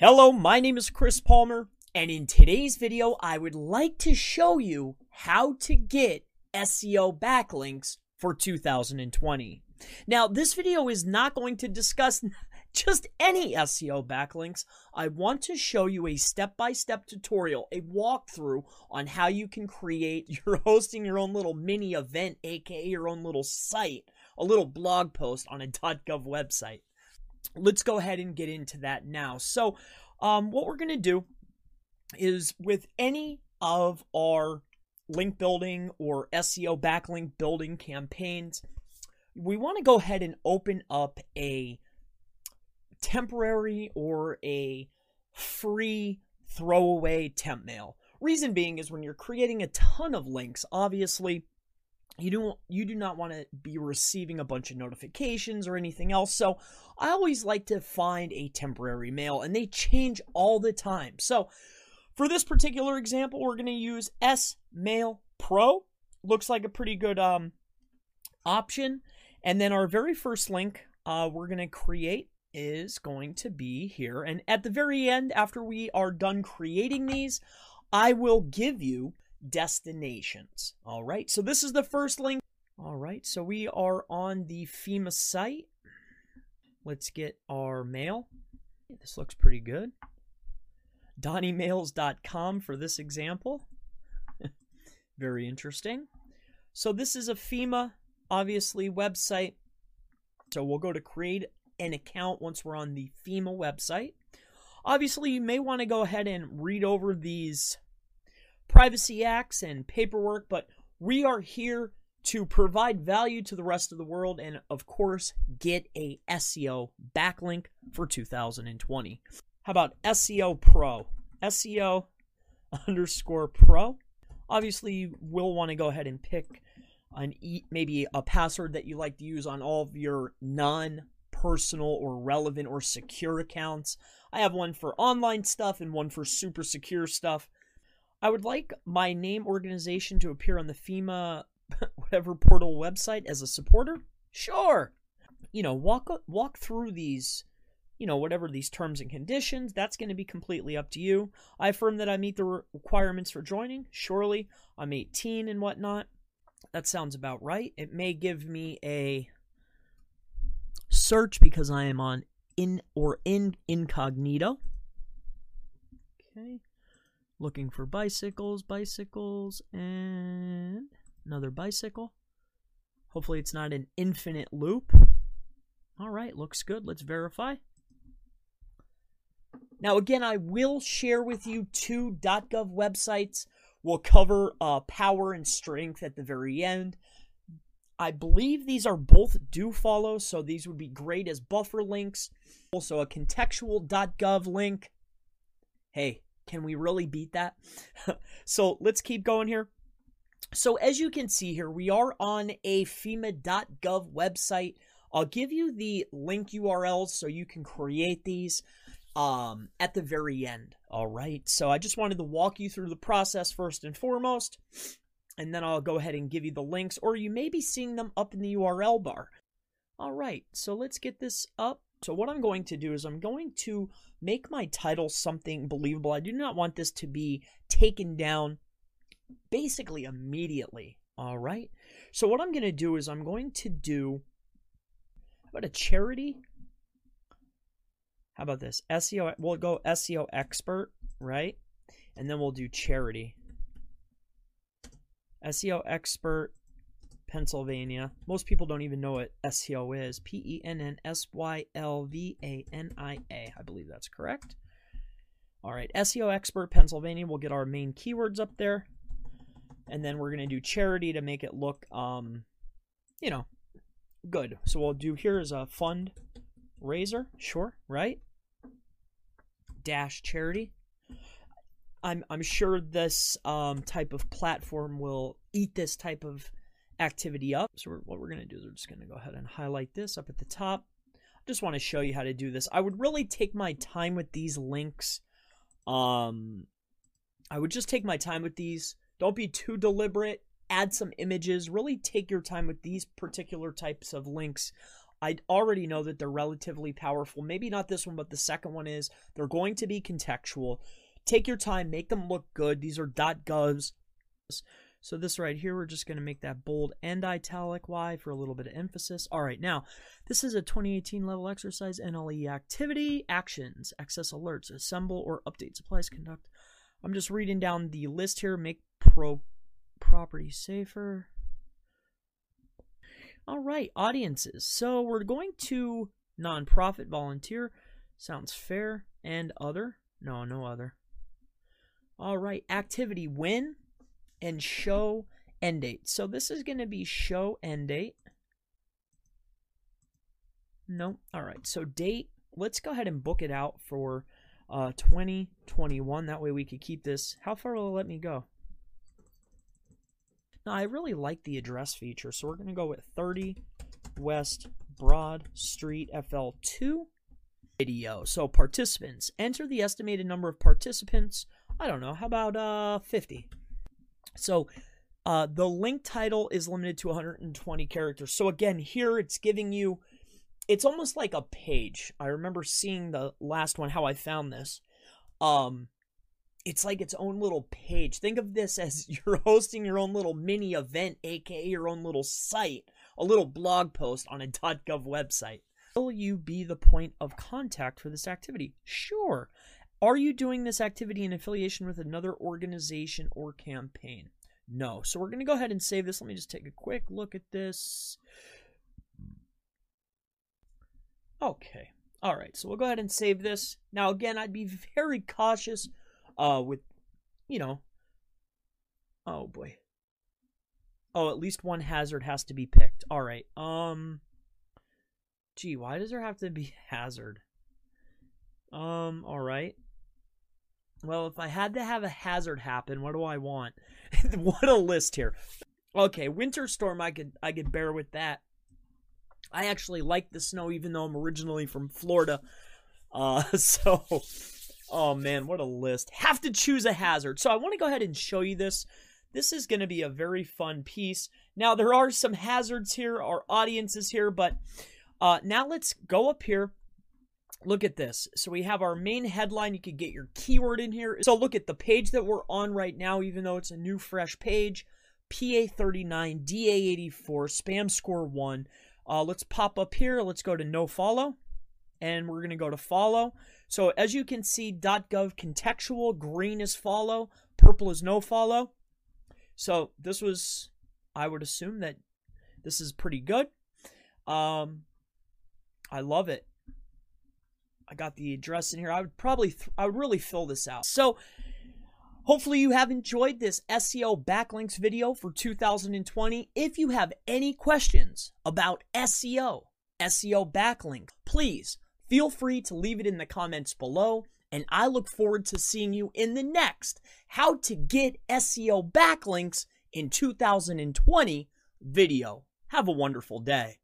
Hello, my name is Chris Palmer, and in today's video, I would like to show you how to get SEO backlinks for 2020. Now, this video is not going to discuss just any SEO backlinks. I want to show you a step-by-step tutorial, a walkthrough on how you can create, you're hosting your own little mini event, aka your own little site, a little blog post on a .gov website. Let's go ahead and get into that now. So, um, what we're going to do is with any of our link building or SEO backlink building campaigns, we want to go ahead and open up a temporary or a free throwaway temp mail. Reason being is when you're creating a ton of links, obviously you don't you do not want to be receiving a bunch of notifications or anything else. So I always like to find a temporary mail and they change all the time. So for this particular example, we're going to use S Mail Pro. Looks like a pretty good um option. And then our very first link uh, we're going to create is going to be here. And at the very end, after we are done creating these, I will give you destinations. All right, so this is the first link. All right, so we are on the FEMA site. Let's get our mail. This looks pretty good. DonnieMails.com for this example. Very interesting. So this is a FEMA obviously website. So we'll go to create an account once we're on the FEMA website. Obviously, you may want to go ahead and read over these privacy acts and paperwork, but we are here to provide value to the rest of the world and, of course, get a SEO backlink for 2020. How about SEO Pro? SEO underscore Pro. Obviously, you will want to go ahead and pick an e- maybe a password that you like to use on all of your non personal or relevant or secure accounts. I have one for online stuff and one for super secure stuff. I would like my name organization to appear on the FEMA whatever portal website as a supporter. Sure. You know, walk walk through these you know, whatever these terms and conditions, that's going to be completely up to you. I affirm that I meet the requirements for joining. Surely, I'm 18 and whatnot. That sounds about right. It may give me a search because I am on in or in incognito. Okay. Looking for bicycles, bicycles, and another bicycle. Hopefully, it's not an infinite loop. All right, looks good. Let's verify. Now, again, I will share with you two .gov websites. We'll cover uh, power and strength at the very end. I believe these are both do follow, so these would be great as buffer links. Also, a contextual.gov link. Hey, can we really beat that? so let's keep going here. So, as you can see here, we are on a FEMA.gov website. I'll give you the link URLs so you can create these um, at the very end. All right. So, I just wanted to walk you through the process first and foremost, and then I'll go ahead and give you the links, or you may be seeing them up in the URL bar. All right. So, let's get this up. So, what I'm going to do is I'm going to make my title something believable. I do not want this to be taken down basically immediately. All right. So what I'm going to do is I'm going to do about a charity? How about this? SEO we'll go SEO expert, right? And then we'll do charity. SEO expert Pennsylvania. Most people don't even know what SEO is. P E N N S Y L V A N I A. I believe that's correct. All right, SEO expert Pennsylvania. We'll get our main keywords up there. And then we're going to do charity to make it look, um, you know, good. So we'll do here is a fund raiser. Sure, right? Dash charity. I'm, I'm sure this um, type of platform will eat this type of activity up. So we're, what we're going to do is we're just going to go ahead and highlight this up at the top. I just want to show you how to do this. I would really take my time with these links. Um, I would just take my time with these. Don't be too deliberate. Add some images. Really take your time with these particular types of links. I already know that they're relatively powerful. Maybe not this one, but the second one is. They're going to be contextual. Take your time, make them look good. These are .govs. So this right here, we're just going to make that bold and italic Y for a little bit of emphasis. All right, now, this is a 2018 level exercise NLE activity, actions, access alerts, assemble or update supplies, conduct. I'm just reading down the list here, make pro property safer. All right, audiences. So we're going to nonprofit volunteer. Sounds fair. And other? No, no other. All right, activity win and show end date. So this is going to be show end date. No. All right. So date, let's go ahead and book it out for uh, 2021. That way we could keep this. How far will it let me go? Now, I really like the address feature, so we're going to go with 30 West Broad Street FL2 video. So participants, enter the estimated number of participants. I don't know, how about uh 50? So uh, the link title is limited to 120 characters. So again, here it's giving you, it's almost like a page. I remember seeing the last one, how I found this. Um, it's like its own little page. Think of this as you're hosting your own little mini event, aka your own little site, a little blog post on a .gov website. Will you be the point of contact for this activity? Sure. Are you doing this activity in affiliation with another organization or campaign? No. So we're going to go ahead and save this. Let me just take a quick look at this. Okay. All right. So we'll go ahead and save this. Now, again, I'd be very cautious uh, with, you know, oh boy. Oh, at least one hazard has to be picked. All right. Um, gee, why does there have to be hazard? Um, all right. Well, if I had to have a hazard happen, what do I want? what a list here. Okay, winter storm I could I could bear with that. I actually like the snow even though I'm originally from Florida. Uh so oh man, what a list. Have to choose a hazard. So I want to go ahead and show you this. This is going to be a very fun piece. Now there are some hazards here, our audience is here, but uh now let's go up here look at this. So we have our main headline. You could get your keyword in here. So look at the page that we're on right now, even though it's a new fresh page. PA39, DA84, spam score 1. Uh, let's pop up here. Let's go to no follow. And we're going to go to follow. So as you can see, .gov contextual, green is follow, purple is no follow. So this was, I would assume that this is pretty good. Um, I love it. I got the address in here. I would probably, I would really fill this out. So hopefully you have enjoyed this SEO backlinks video for 2020. If you have any questions about SEO, SEO backlink, please feel free to leave it in the comments below. And I look forward to seeing you in the next How to Get SEO Backlinks in 2020 video. Have a wonderful day.